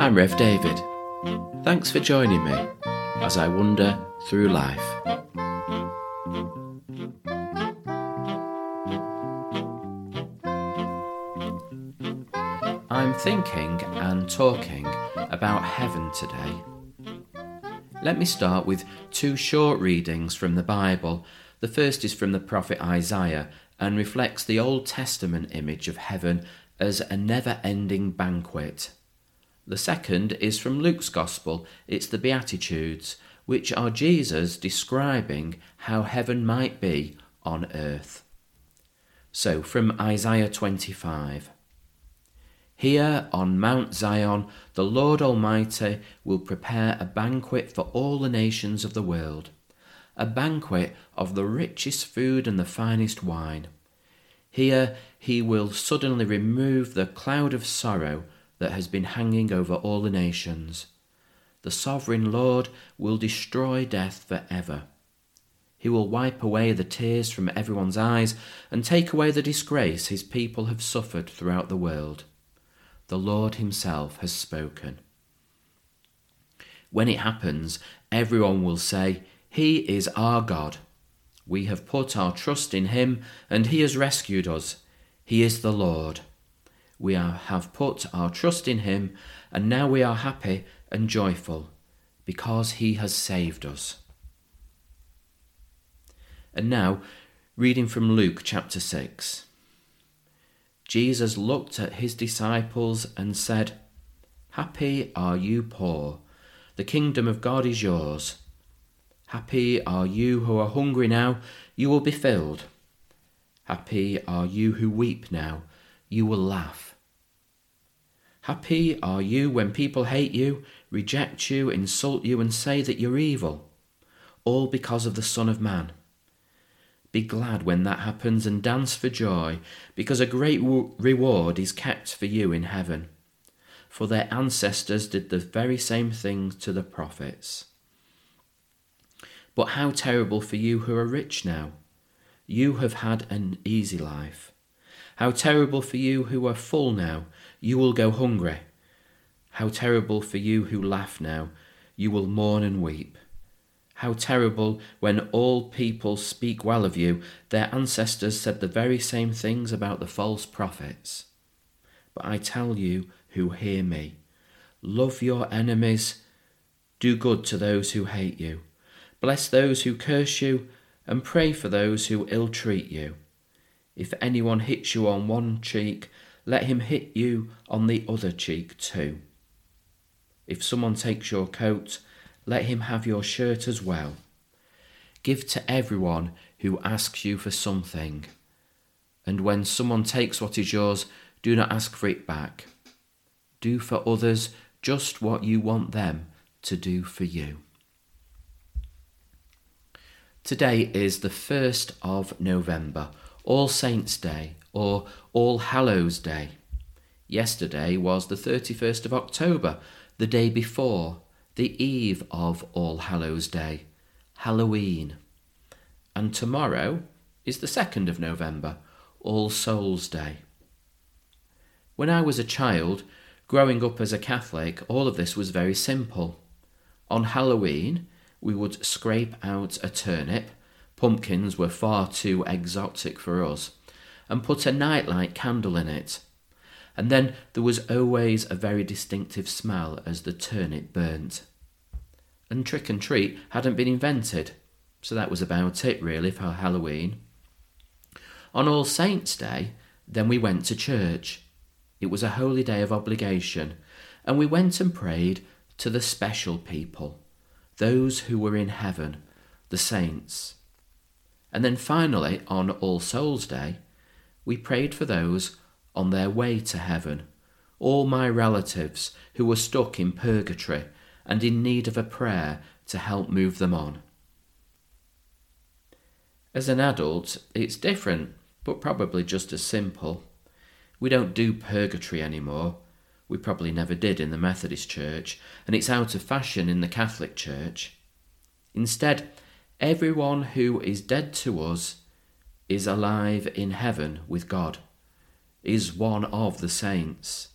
I'm Rev David. Thanks for joining me as I wander through life. I'm thinking and talking about heaven today. Let me start with two short readings from the Bible. The first is from the prophet Isaiah and reflects the Old Testament image of heaven as a never ending banquet. The second is from Luke's Gospel, it's the Beatitudes, which are Jesus describing how heaven might be on earth. So, from Isaiah 25. Here on Mount Zion, the Lord Almighty will prepare a banquet for all the nations of the world, a banquet of the richest food and the finest wine. Here he will suddenly remove the cloud of sorrow that has been hanging over all the nations. The sovereign Lord will destroy death for ever. He will wipe away the tears from everyone's eyes and take away the disgrace his people have suffered throughout the world. The Lord Himself has spoken. When it happens, everyone will say, He is our God. We have put our trust in Him, and He has rescued us. He is the Lord. We are, have put our trust in Him, and now we are happy and joyful because He has saved us. And now, reading from Luke chapter 6. Jesus looked at his disciples and said, Happy are you poor, the kingdom of God is yours. Happy are you who are hungry now, you will be filled. Happy are you who weep now, you will laugh. Happy are you when people hate you, reject you, insult you, and say that you're evil, all because of the Son of Man. Be glad when that happens and dance for joy, because a great reward is kept for you in heaven. For their ancestors did the very same things to the prophets. But how terrible for you who are rich now! You have had an easy life. How terrible for you who are full now! You will go hungry. How terrible for you who laugh now! You will mourn and weep. How terrible when all people speak well of you. Their ancestors said the very same things about the false prophets. But I tell you who hear me love your enemies, do good to those who hate you, bless those who curse you, and pray for those who ill treat you. If anyone hits you on one cheek, let him hit you on the other cheek too. If someone takes your coat, let him have your shirt as well. Give to everyone who asks you for something. And when someone takes what is yours, do not ask for it back. Do for others just what you want them to do for you. Today is the 1st of November, All Saints' Day, or All Hallows' Day. Yesterday was the 31st of October, the day before, the eve of All Hallows Day, Halloween. And tomorrow is the 2nd of November, All Souls Day. When I was a child, growing up as a Catholic, all of this was very simple. On Halloween, we would scrape out a turnip, pumpkins were far too exotic for us, and put a nightlight candle in it and then there was always a very distinctive smell as the turnip burnt. And trick and treat hadn't been invented, so that was about it really for Halloween. On All Saints' Day, then we went to church. It was a holy day of obligation, and we went and prayed to the special people, those who were in heaven, the saints. And then finally, on All Souls' Day, we prayed for those on their way to heaven, all my relatives who were stuck in purgatory and in need of a prayer to help move them on. As an adult, it's different, but probably just as simple. We don't do purgatory anymore. We probably never did in the Methodist Church, and it's out of fashion in the Catholic Church. Instead, everyone who is dead to us is alive in heaven with God is one of the saints.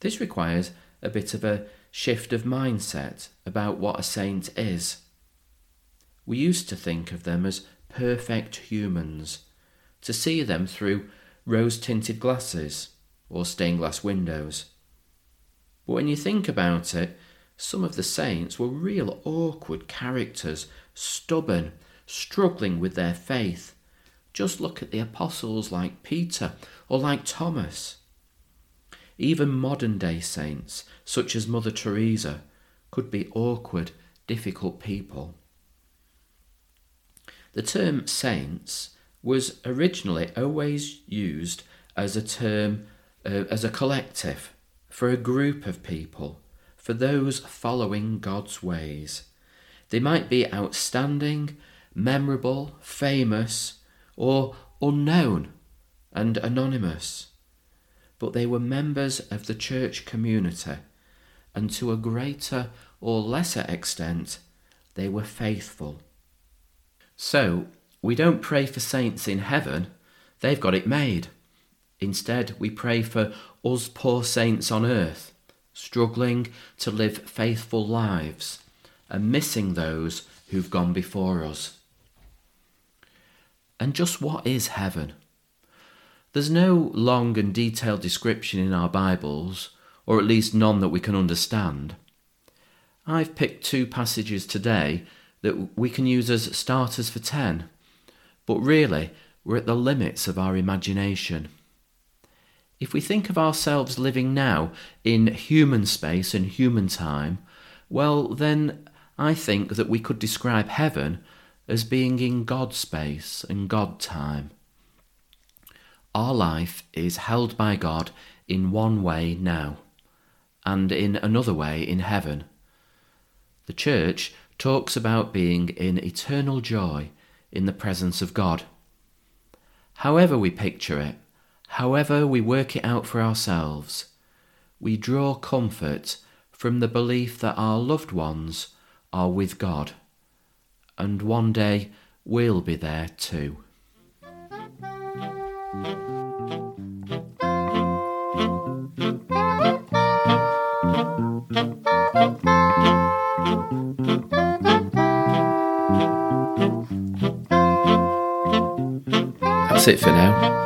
This requires a bit of a shift of mindset about what a saint is. We used to think of them as perfect humans, to see them through rose tinted glasses or stained glass windows. But when you think about it, some of the saints were real awkward characters, stubborn, struggling with their faith. Just look at the apostles like Peter or like Thomas. Even modern day saints, such as Mother Teresa, could be awkward, difficult people. The term saints was originally always used as a term, uh, as a collective, for a group of people, for those following God's ways. They might be outstanding, memorable, famous, or unknown and anonymous, but they were members of the church community, and to a greater or lesser extent, they were faithful. So, we don't pray for saints in heaven, they've got it made. Instead, we pray for us poor saints on earth, struggling to live faithful lives and missing those who've gone before us. And just what is heaven? There's no long and detailed description in our Bibles, or at least none that we can understand. I've picked two passages today that we can use as starters for 10, but really we're at the limits of our imagination. If we think of ourselves living now in human space and human time, well, then I think that we could describe heaven as being in God space and God time. Our life is held by God in one way now, and in another way in heaven. The church talks about being in eternal joy in the presence of God. However, we picture it, however, we work it out for ourselves, we draw comfort from the belief that our loved ones are with God, and one day we'll be there too. That's it for now.